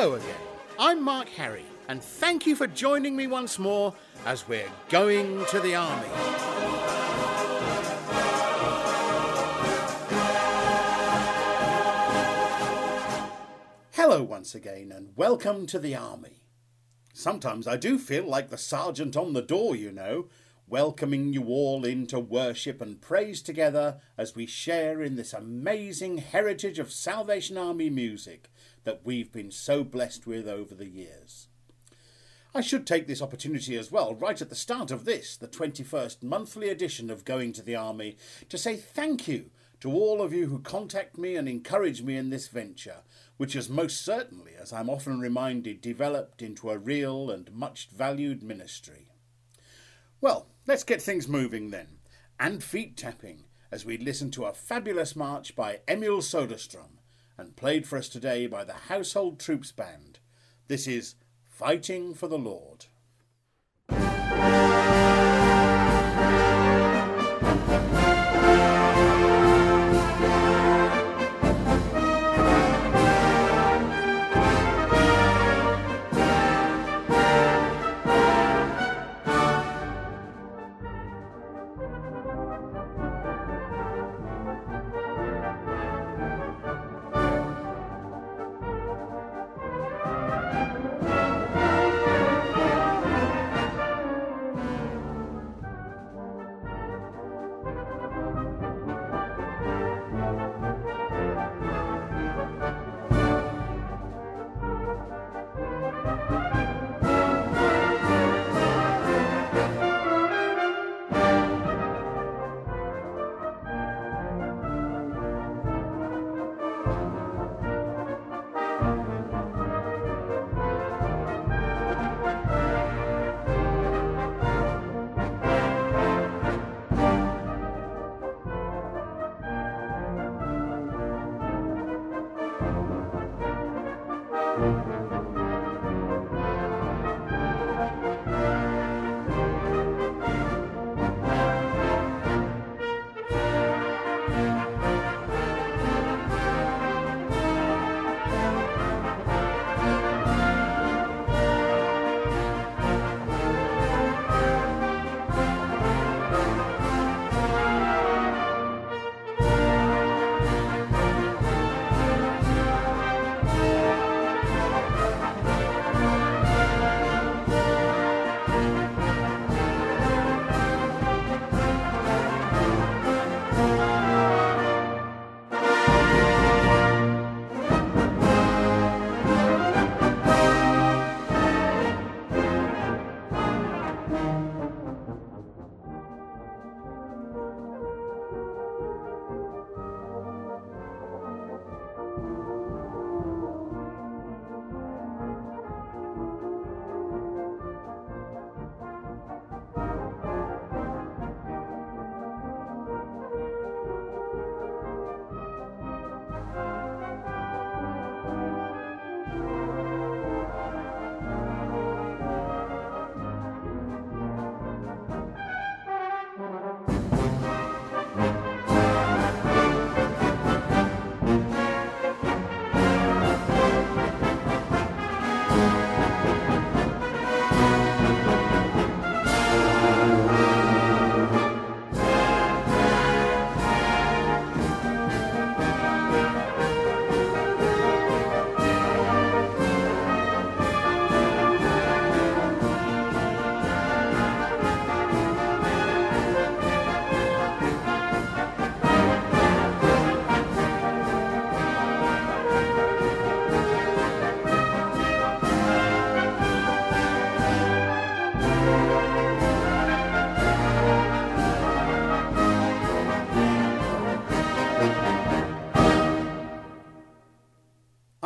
Hello again. I'm Mark Harry, and thank you for joining me once more as we're going to the army. Hello once again, and welcome to the army. Sometimes I do feel like the sergeant on the door, you know, welcoming you all into worship and praise together as we share in this amazing heritage of Salvation Army music that we've been so blessed with over the years. I should take this opportunity as well, right at the start of this, the 21st monthly edition of Going to the Army, to say thank you to all of you who contact me and encourage me in this venture, which has most certainly, as I'm often reminded, developed into a real and much valued ministry. Well, let's get things moving then, and feet tapping as we listen to a fabulous march by Emil Soderstrom and played for us today by the Household Troops Band. This is Fighting for the Lord.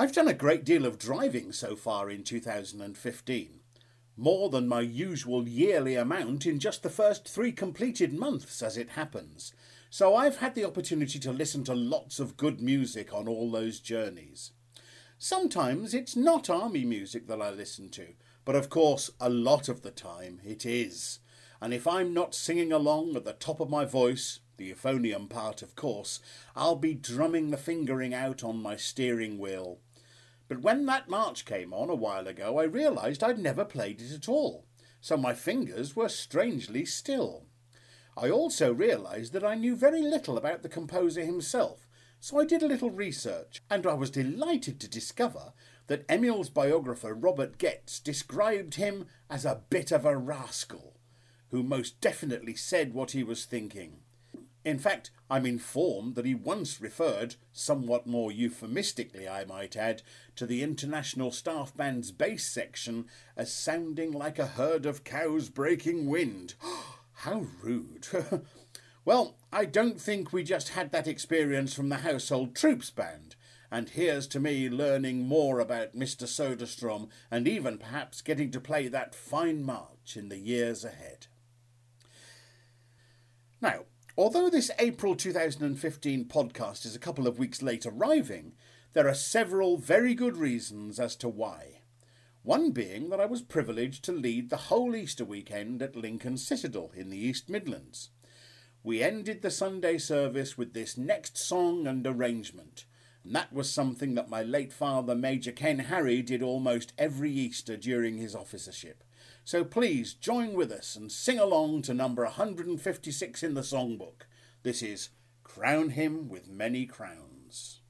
I've done a great deal of driving so far in 2015, more than my usual yearly amount in just the first three completed months as it happens, so I've had the opportunity to listen to lots of good music on all those journeys. Sometimes it's not army music that I listen to, but of course a lot of the time it is. And if I'm not singing along at the top of my voice, the euphonium part of course, I'll be drumming the fingering out on my steering wheel But when that march came on a while ago, I realised I'd never played it at all, so my fingers were strangely still. I also realised that I knew very little about the composer himself, so I did a little research, and I was delighted to discover that Emil's biographer Robert Getz described him as a bit of a rascal, who most definitely said what he was thinking. In fact, I'm informed that he once referred, somewhat more euphemistically I might add, to the International Staff Band's bass section as sounding like a herd of cows breaking wind. How rude! well, I don't think we just had that experience from the Household Troops Band, and here's to me learning more about Mr. Soderstrom and even perhaps getting to play that fine march in the years ahead. Now, although this April 2015 podcast is a couple of weeks late arriving, there are several very good reasons as to why. One being that I was privileged to lead the whole Easter weekend at Lincoln Citadel in the East Midlands. We ended the Sunday service with this next song and arrangement, and that was something that my late father, Major Ken Harry, did almost every Easter during his officership. So please join with us and sing along to number 156 in the songbook. This is Crown Him with Many Crowns.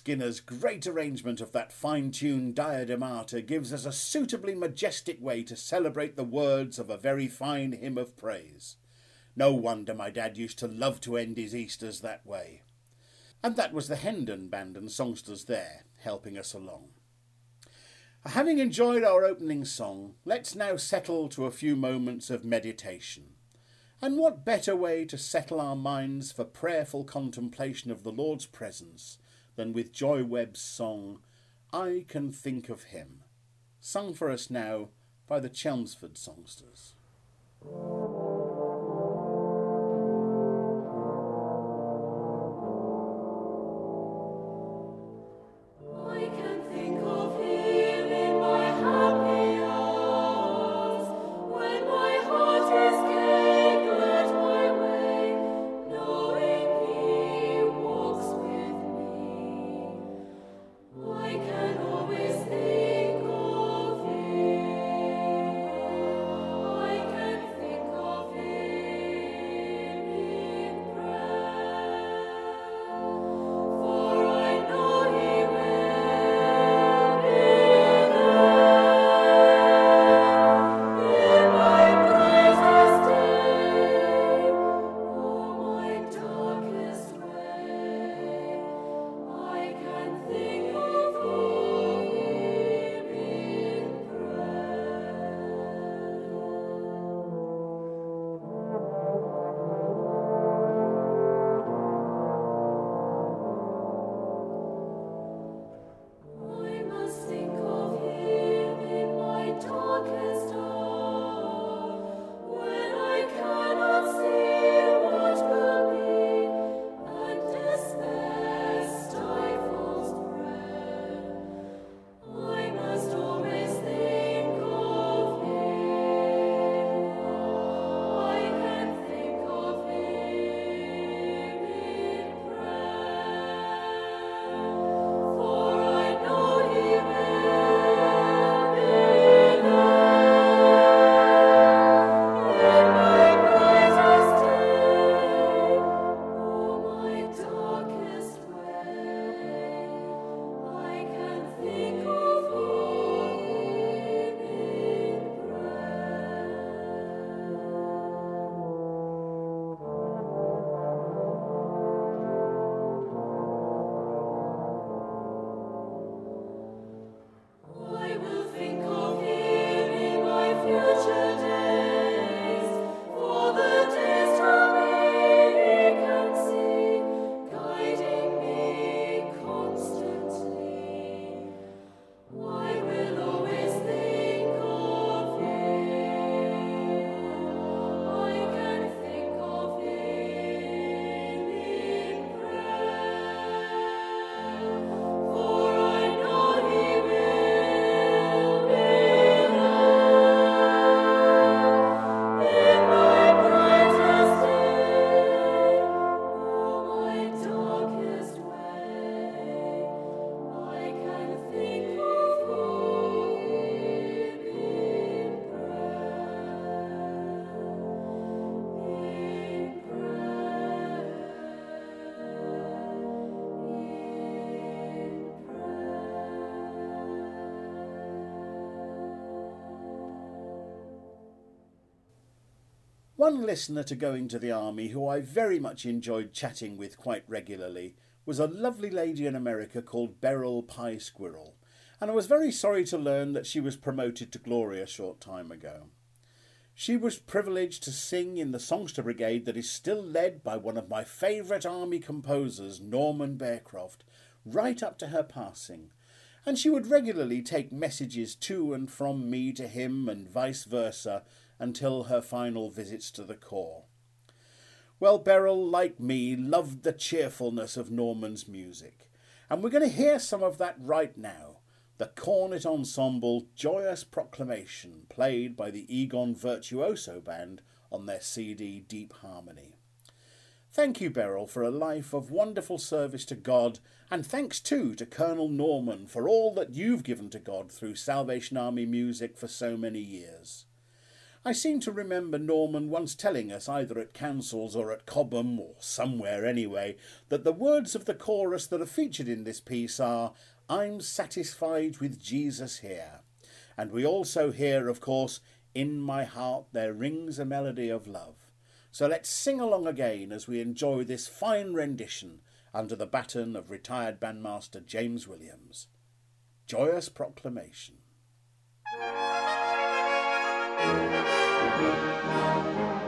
Skinner's great arrangement of that fine tuned diademata gives us a suitably majestic way to celebrate the words of a very fine hymn of praise. No wonder my dad used to love to end his Easters that way. And that was the Hendon Band and songsters there, helping us along. Having enjoyed our opening song, let's now settle to a few moments of meditation. And what better way to settle our minds for prayerful contemplation of the Lord's presence than with Joy Webb's song, I Can Think of Him, sung for us now by the Chelmsford Songsters. One listener to Going to the Army who I very much enjoyed chatting with quite regularly was a lovely lady in America called Beryl Pie Squirrel, and I was very sorry to learn that she was promoted to glory a short time ago. She was privileged to sing in the songster brigade that is still led by one of my favourite army composers, Norman Bearcroft, right up to her passing, and she would regularly take messages to and from me to him and vice versa until her final visits to the Corps. Well, Beryl, like me, loved the cheerfulness of Norman's music, and we're going to hear some of that right now. The Cornet Ensemble Joyous Proclamation, played by the Egon Virtuoso Band on their CD Deep Harmony. Thank you, Beryl, for a life of wonderful service to God, and thanks too to Colonel Norman for all that you've given to God through Salvation Army music for so many years. I seem to remember Norman once telling us, either at councils or at Cobham, or somewhere anyway, that the words of the chorus that are featured in this piece are, I'm satisfied with Jesus here. And we also hear, of course, In my heart there rings a melody of love. So let's sing along again as we enjoy this fine rendition under the baton of retired bandmaster James Williams. Joyous Proclamation. Thank you.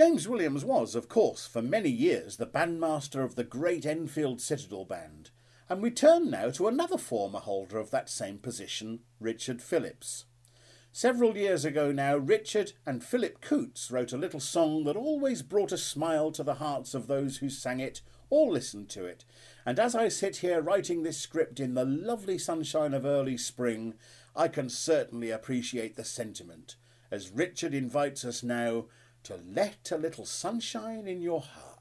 James Williams was, of course, for many years the bandmaster of the great Enfield Citadel Band, and we turn now to another former holder of that same position, Richard Phillips. Several years ago now, Richard and Philip Coots wrote a little song that always brought a smile to the hearts of those who sang it or listened to it. And as I sit here writing this script in the lovely sunshine of early spring, I can certainly appreciate the sentiment, as Richard invites us now to let a little sunshine in your heart.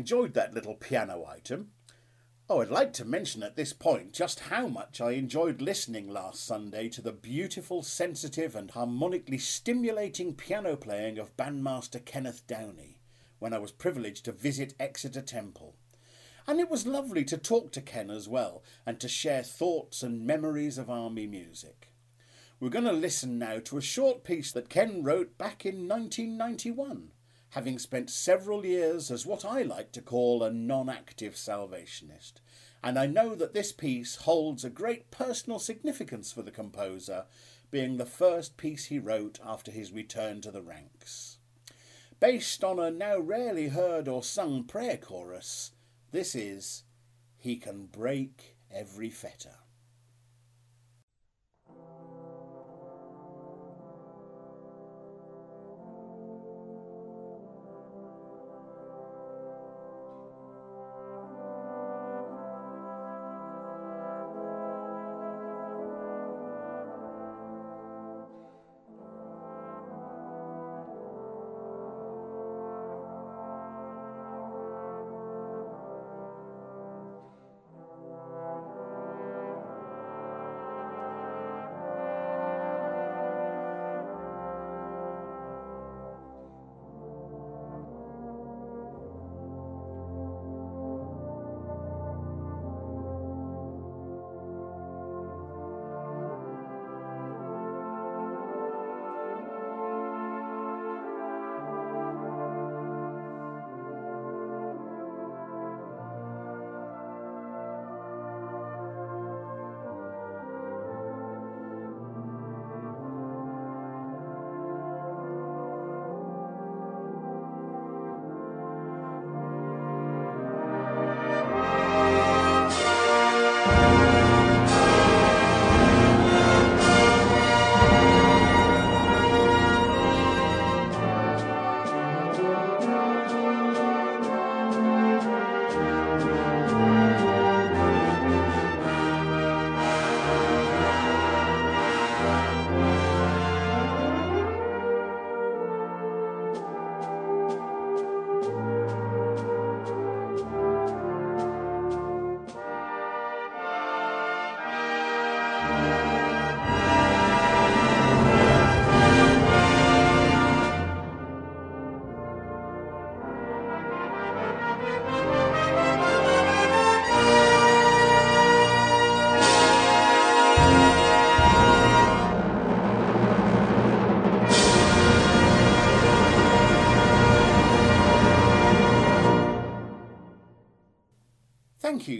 Enjoyed that little piano item. Oh, I'd like to mention at this point just how much I enjoyed listening last Sunday to the beautiful, sensitive, and harmonically stimulating piano playing of bandmaster Kenneth Downie when I was privileged to visit Exeter Temple. And it was lovely to talk to Ken as well and to share thoughts and memories of army music. We're going to listen now to a short piece that Ken wrote back in 1991 having spent several years as what I like to call a non active Salvationist. And I know that this piece holds a great personal significance for the composer, being the first piece he wrote after his return to the ranks. Based on a now rarely heard or sung prayer chorus, this is He Can Break Every Fetter.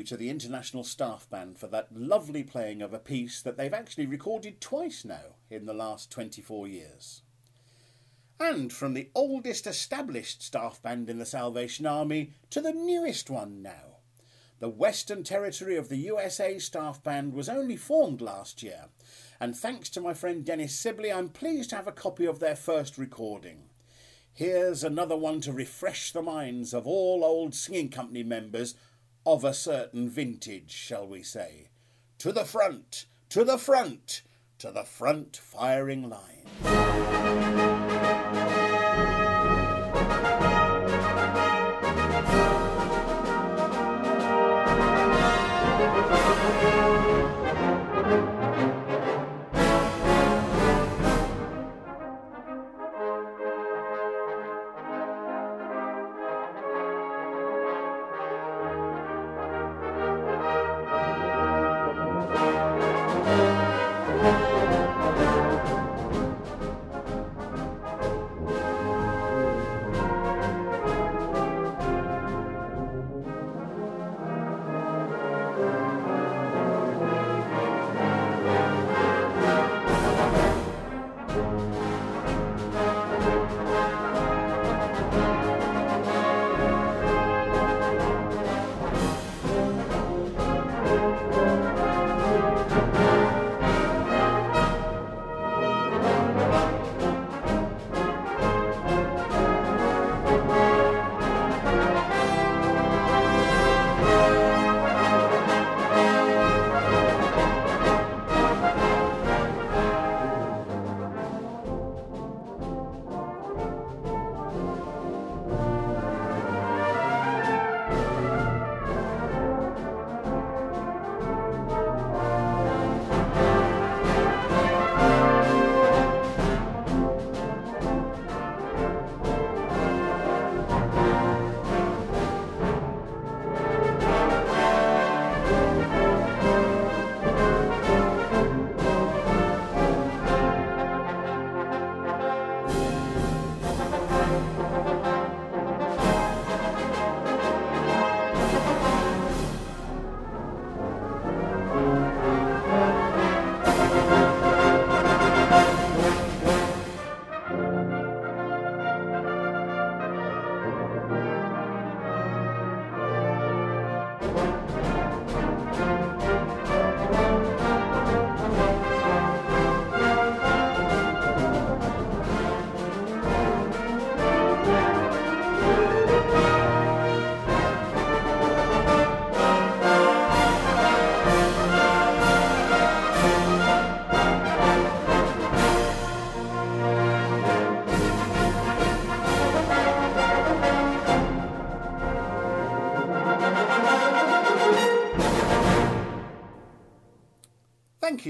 You to the International Staff Band for that lovely playing of a piece that they've actually recorded twice now in the last 24 years. And from the oldest established staff band in the Salvation Army to the newest one now. The Western Territory of the USA Staff Band was only formed last year, and thanks to my friend Dennis Sibley, I'm pleased to have a copy of their first recording. Here's another one to refresh the minds of all old singing company members of a certain vintage, shall we say. To the front, to the front, to the front firing line.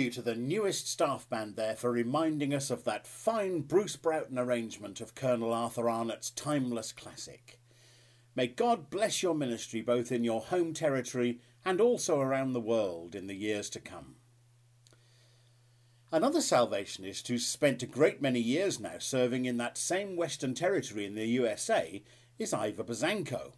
You to the newest staff band there for reminding us of that fine Bruce Broughton arrangement of Colonel Arthur Arnott's timeless classic. May God bless your ministry both in your home territory and also around the world in the years to come. Another Salvationist who's spent a great many years now serving in that same Western Territory in the USA is Ivor Bosanko.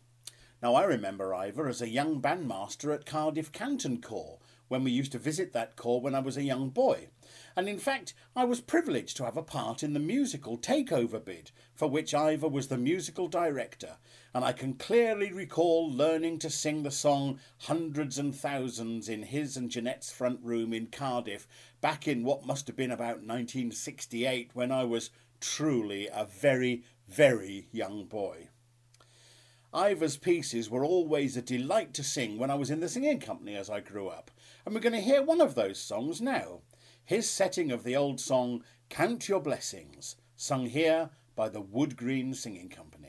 Now, I remember Ivor as a young bandmaster at Cardiff Canton Corps when we used to visit that corps when I was a young boy. And in fact, I was privileged to have a part in the musical takeover bid, for which Ivor was the musical director, and I can clearly recall learning to sing the song Hundreds and Thousands in his and Jeanette's front room in Cardiff back in what must have been about 1968 when I was truly a very, very young boy. Ivor's pieces were always a delight to sing when I was in the singing company as I grew up, and we're going to hear one of those songs now. His setting of the old song Count Your Blessings, sung here by the Wood Green Singing Company.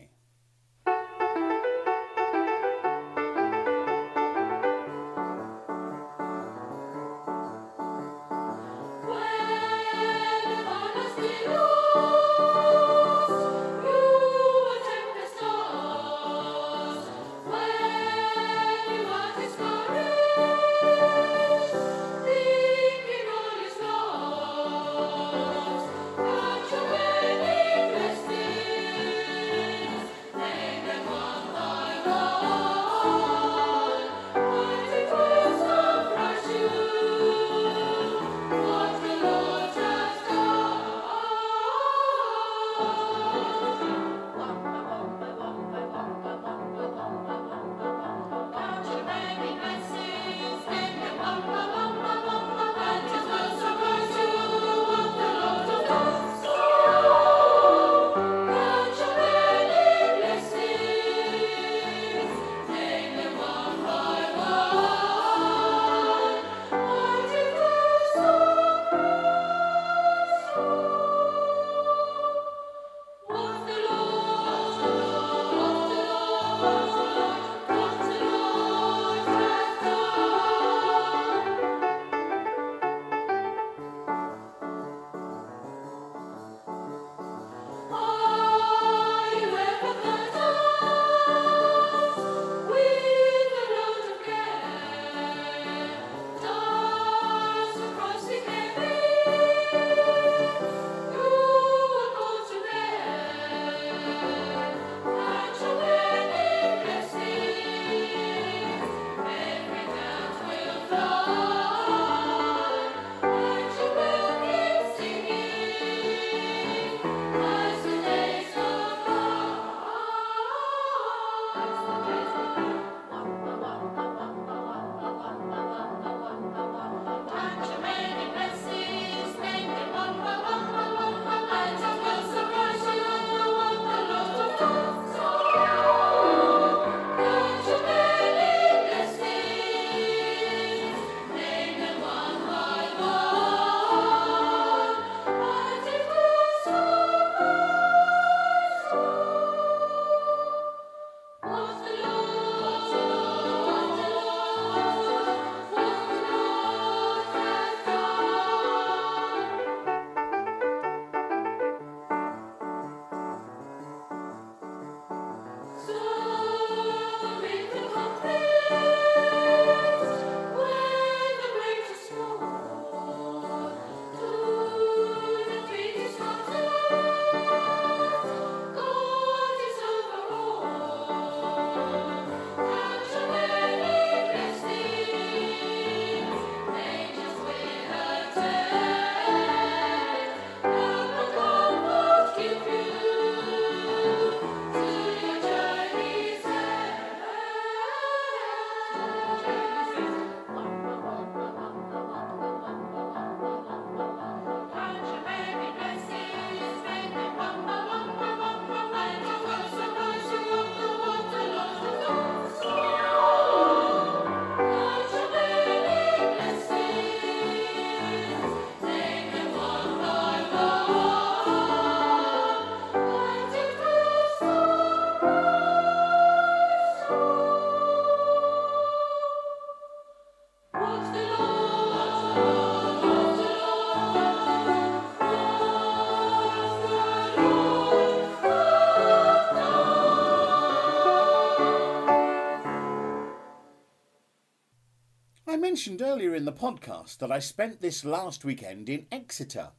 Mentioned earlier in the podcast that I spent this last weekend in Exeter,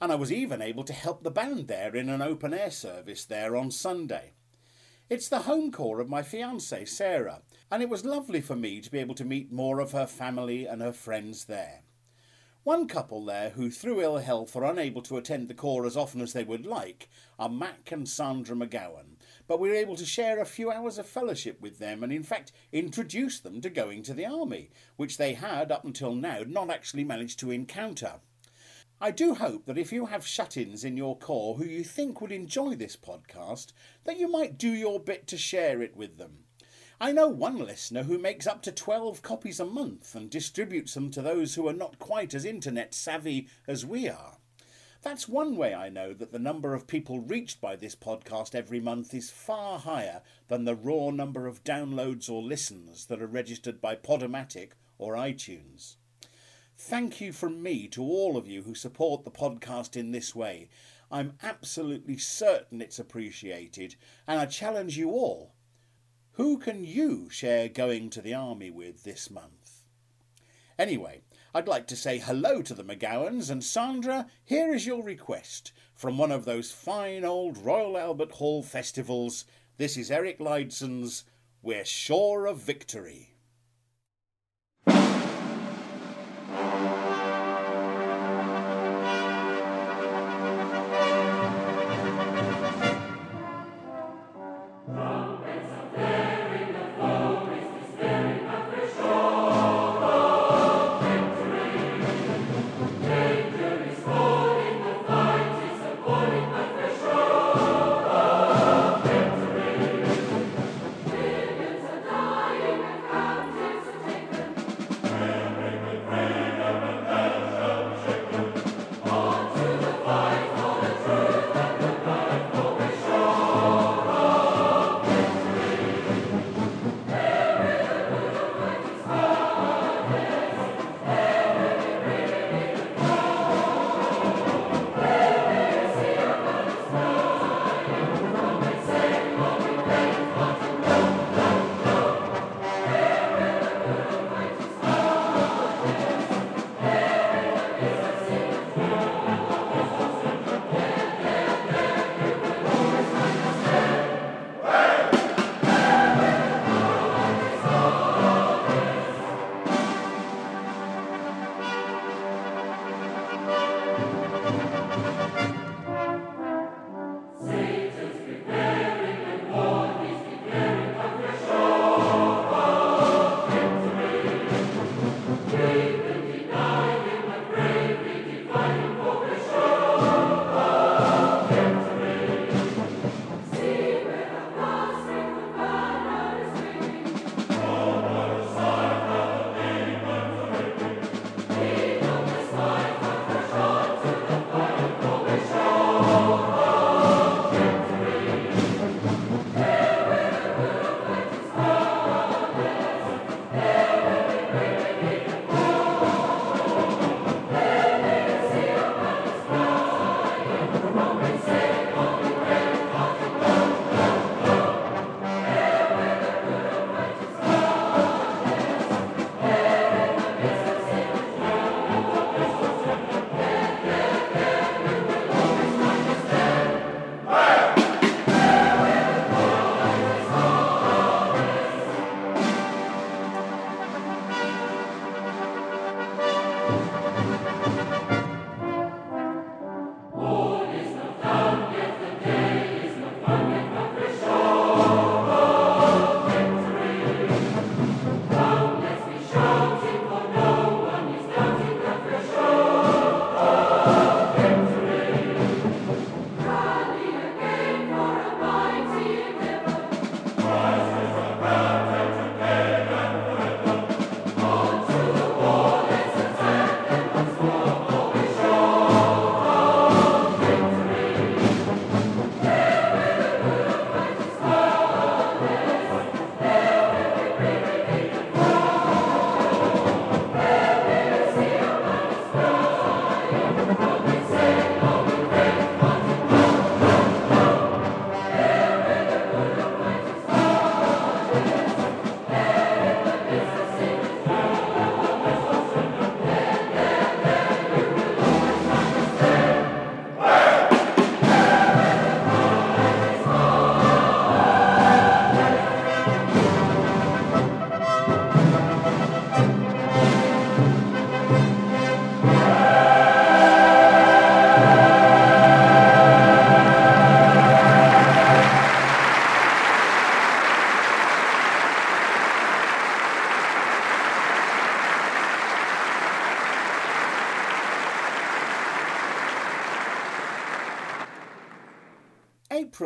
and I was even able to help the band there in an open air service there on Sunday. It's the home corps of my fiancée, Sarah, and it was lovely for me to be able to meet more of her family and her friends there. One couple there who, through ill health, are unable to attend the corps as often as they would like are Mac and Sandra McGowan, but we were able to share a few hours of fellowship with them and, in fact, introduce them to going to the army, which they had, up until now, not actually managed to encounter. I do hope that if you have shut ins in your corps who you think would enjoy this podcast, that you might do your bit to share it with them. I know one listener who makes up to 12 copies a month and distributes them to those who are not quite as internet savvy as we are. That's one way I know that the number of people reached by this podcast every month is far higher than the raw number of downloads or listens that are registered by Podomatic or iTunes. Thank you from me to all of you who support the podcast in this way. I'm absolutely certain it's appreciated, and I challenge you all. Who can you share going to the army with this month? Anyway, I'd like to say hello to the McGowans, and Sandra, here is your request from one of those fine old Royal Albert Hall festivals. This is Erik Leidzén's We're Sure of Victory.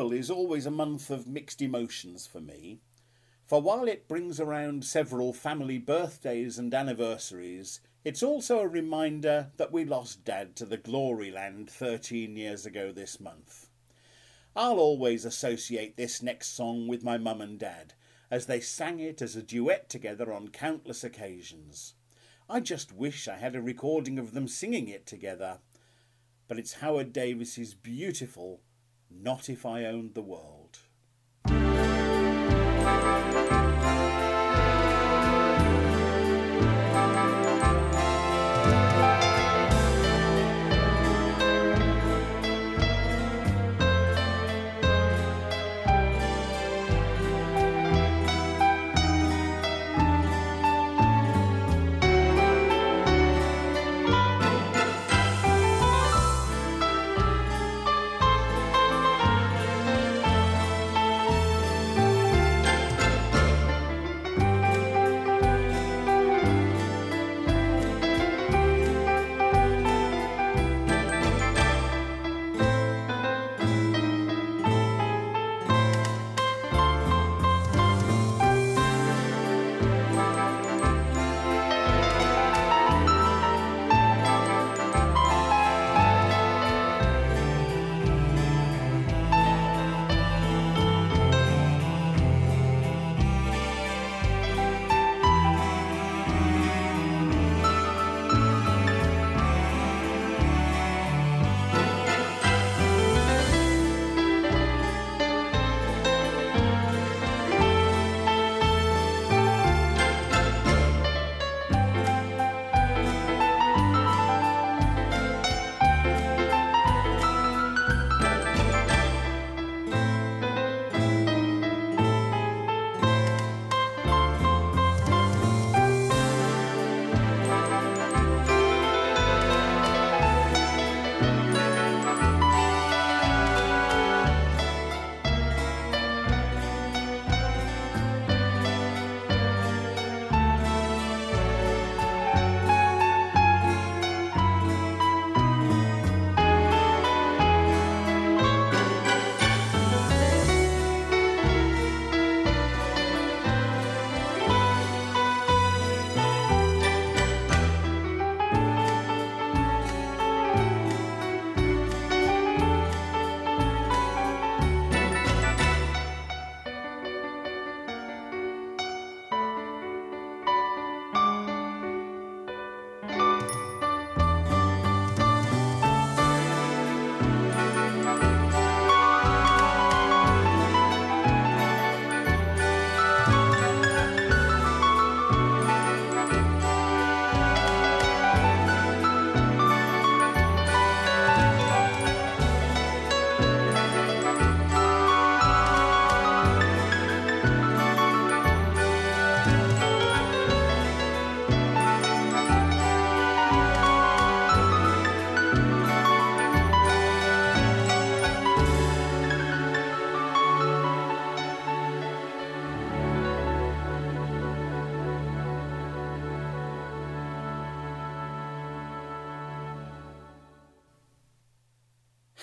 April is always a month of mixed emotions for me, for while it brings around several family birthdays and anniversaries, it's also a reminder that we lost Dad to the glory land 13 years ago this month. I'll always associate this next song with my mum and dad, as they sang it as a duet together on countless occasions. I just wish I had a recording of them singing it together. But it's Howard Davies's beautiful Not If I Owned the World.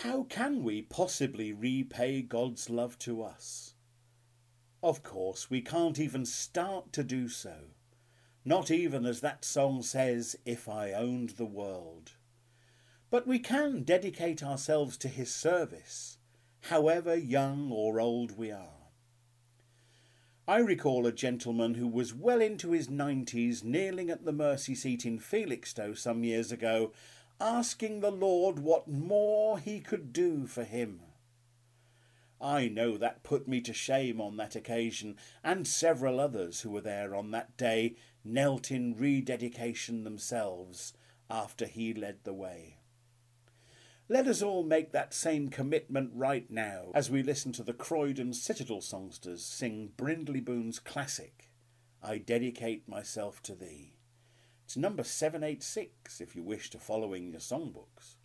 How can we possibly repay God's love to us? Of course, we can't even start to do so. Not even, as that song says, if I owned the world. But we can dedicate ourselves to His service, however young or old we are. I recall a gentleman who was well into his nineties kneeling at the mercy seat in Felixstowe some years ago asking the Lord what more he could do for him. I know that put me to shame on that occasion, and several others who were there on that day knelt in rededication themselves after he led the way. Let us all make that same commitment right now as we listen to the Croydon Citadel songsters sing Brindley Boon's classic, I Dedicate Myself to Thee. It's number 786 if you wish to follow in your songbooks.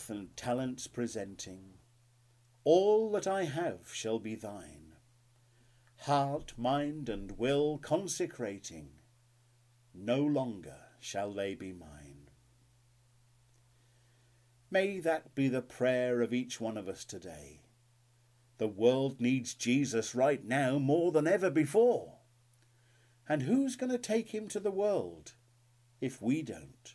Time, health, and talents presenting, all that I have shall be thine. Heart, mind, and will consecrating, no longer shall they be mine. May that be the prayer of each one of us today. The world needs Jesus right now more than ever before. And who's going to take him to the world if we don't?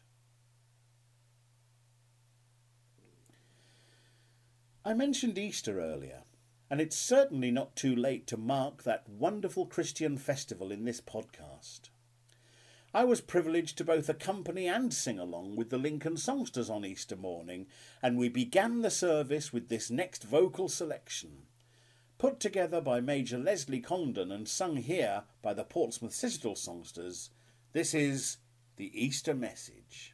I mentioned Easter earlier, and it's certainly not too late to mark that wonderful Christian festival in this podcast. I was privileged to both accompany and sing along with the Lincoln Songsters on Easter morning, and we began the service with this next vocal selection. Put together by Major Leslie Condon and sung here by the Portsmouth Citadel Songsters, this is The Easter Message.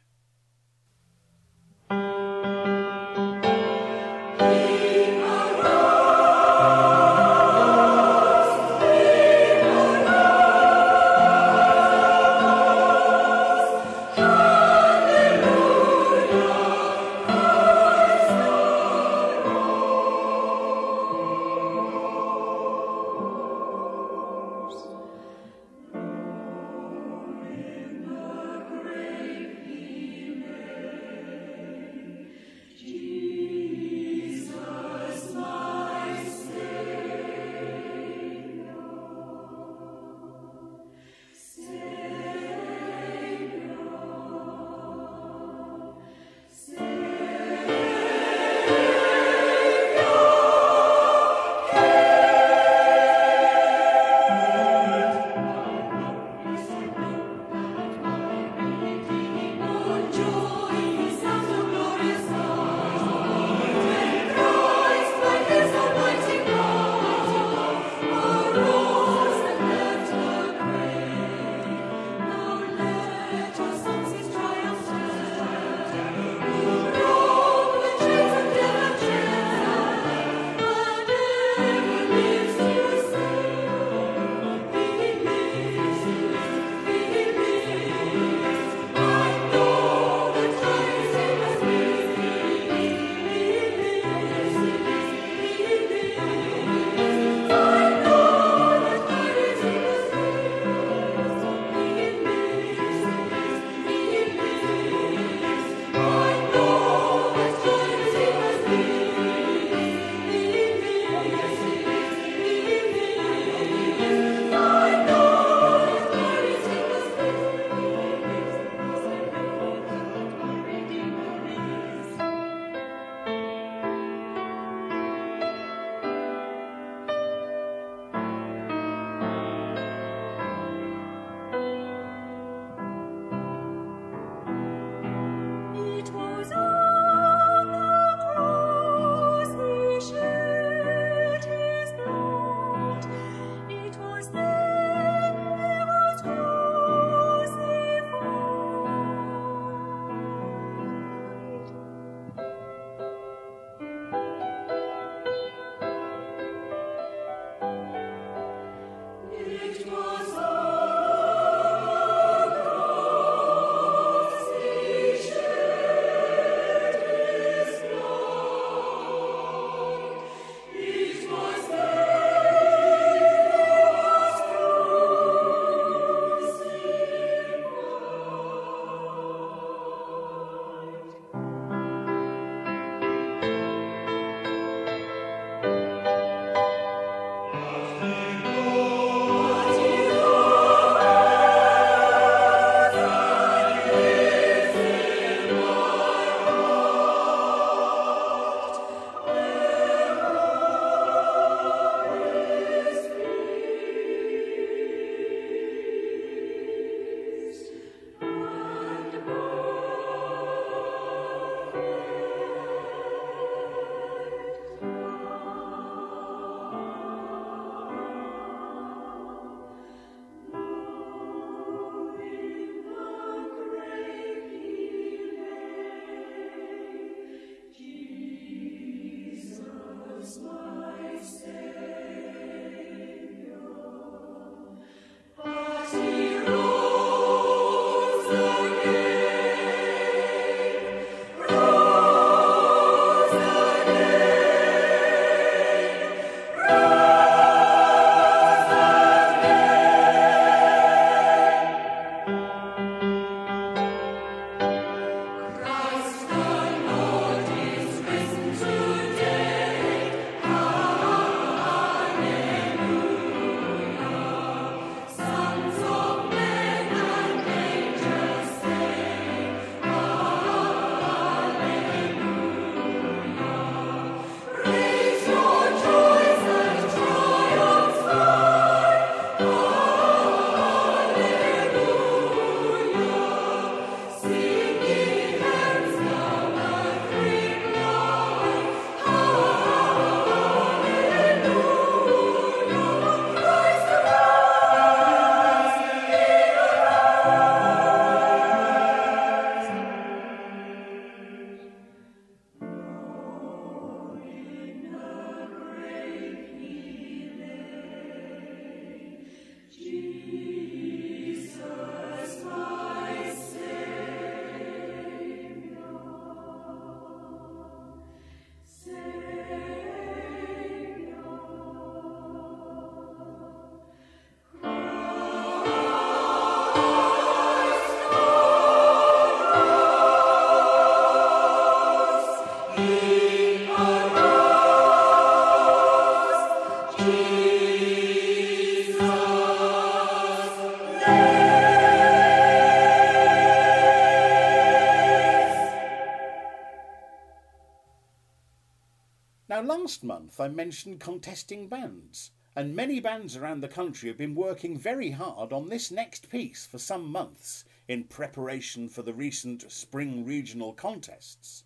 Last month I mentioned contesting bands, and many bands around the country have been working very hard on this next piece for some months in preparation for the recent spring regional contests.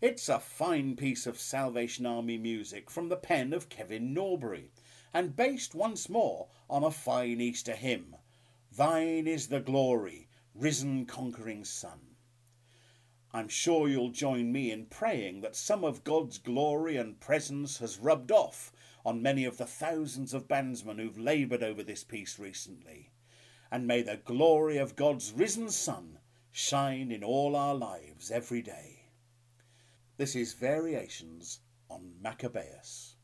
It's a fine piece of Salvation Army music from the pen of Kevin Norbury, and based once more on a fine Easter hymn Thine is the glory, risen conquering Son. I'm sure you'll join me in praying that some of God's glory and presence has rubbed off on many of the thousands of bandsmen who've laboured over this piece recently. And may the glory of God's risen Son shine in all our lives every day. This is Variations on Maccabeus.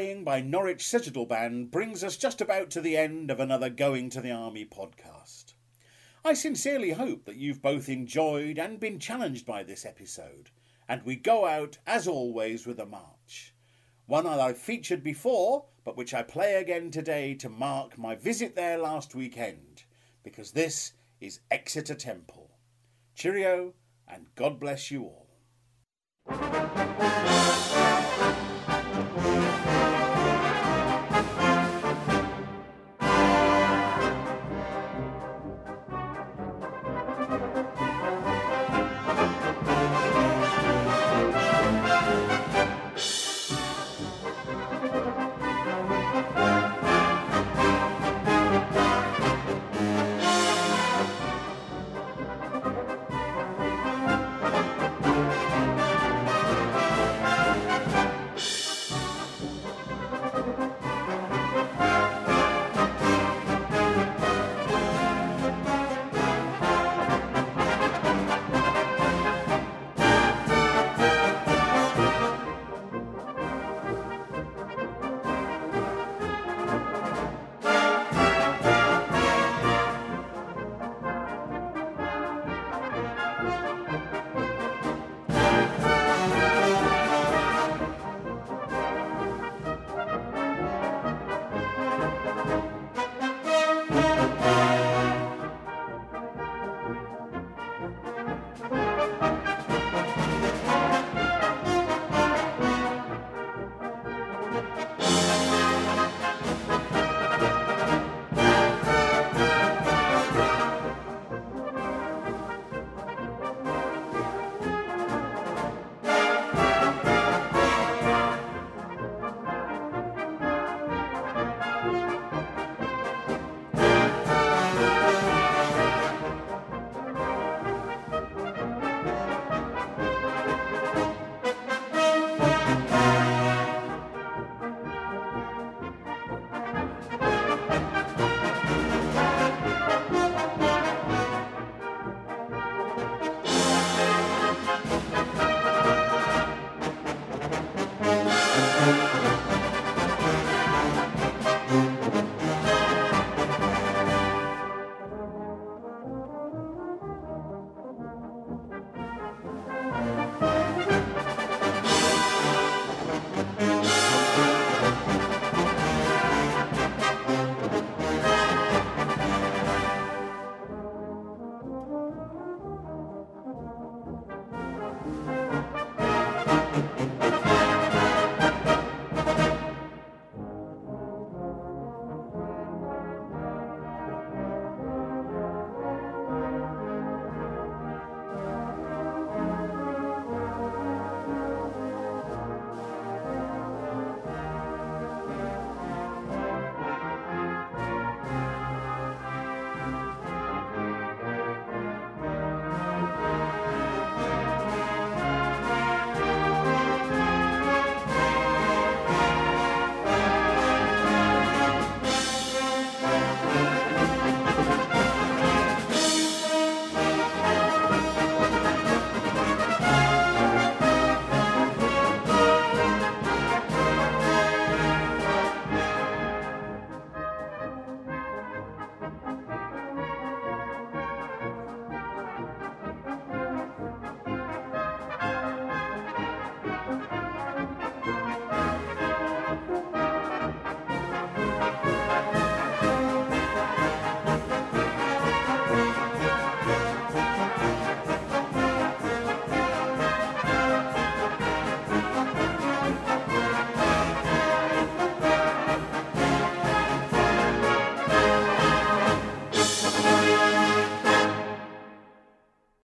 Playing by Norwich Citadel Band brings us just about to the end of another Going to the Army podcast. I sincerely hope that you've both enjoyed and been challenged by this episode, and we go out, as always, with a march. One I've featured before, but which I play again today to mark my visit there last weekend, because this is Exeter Temple. Cheerio, and God bless you all.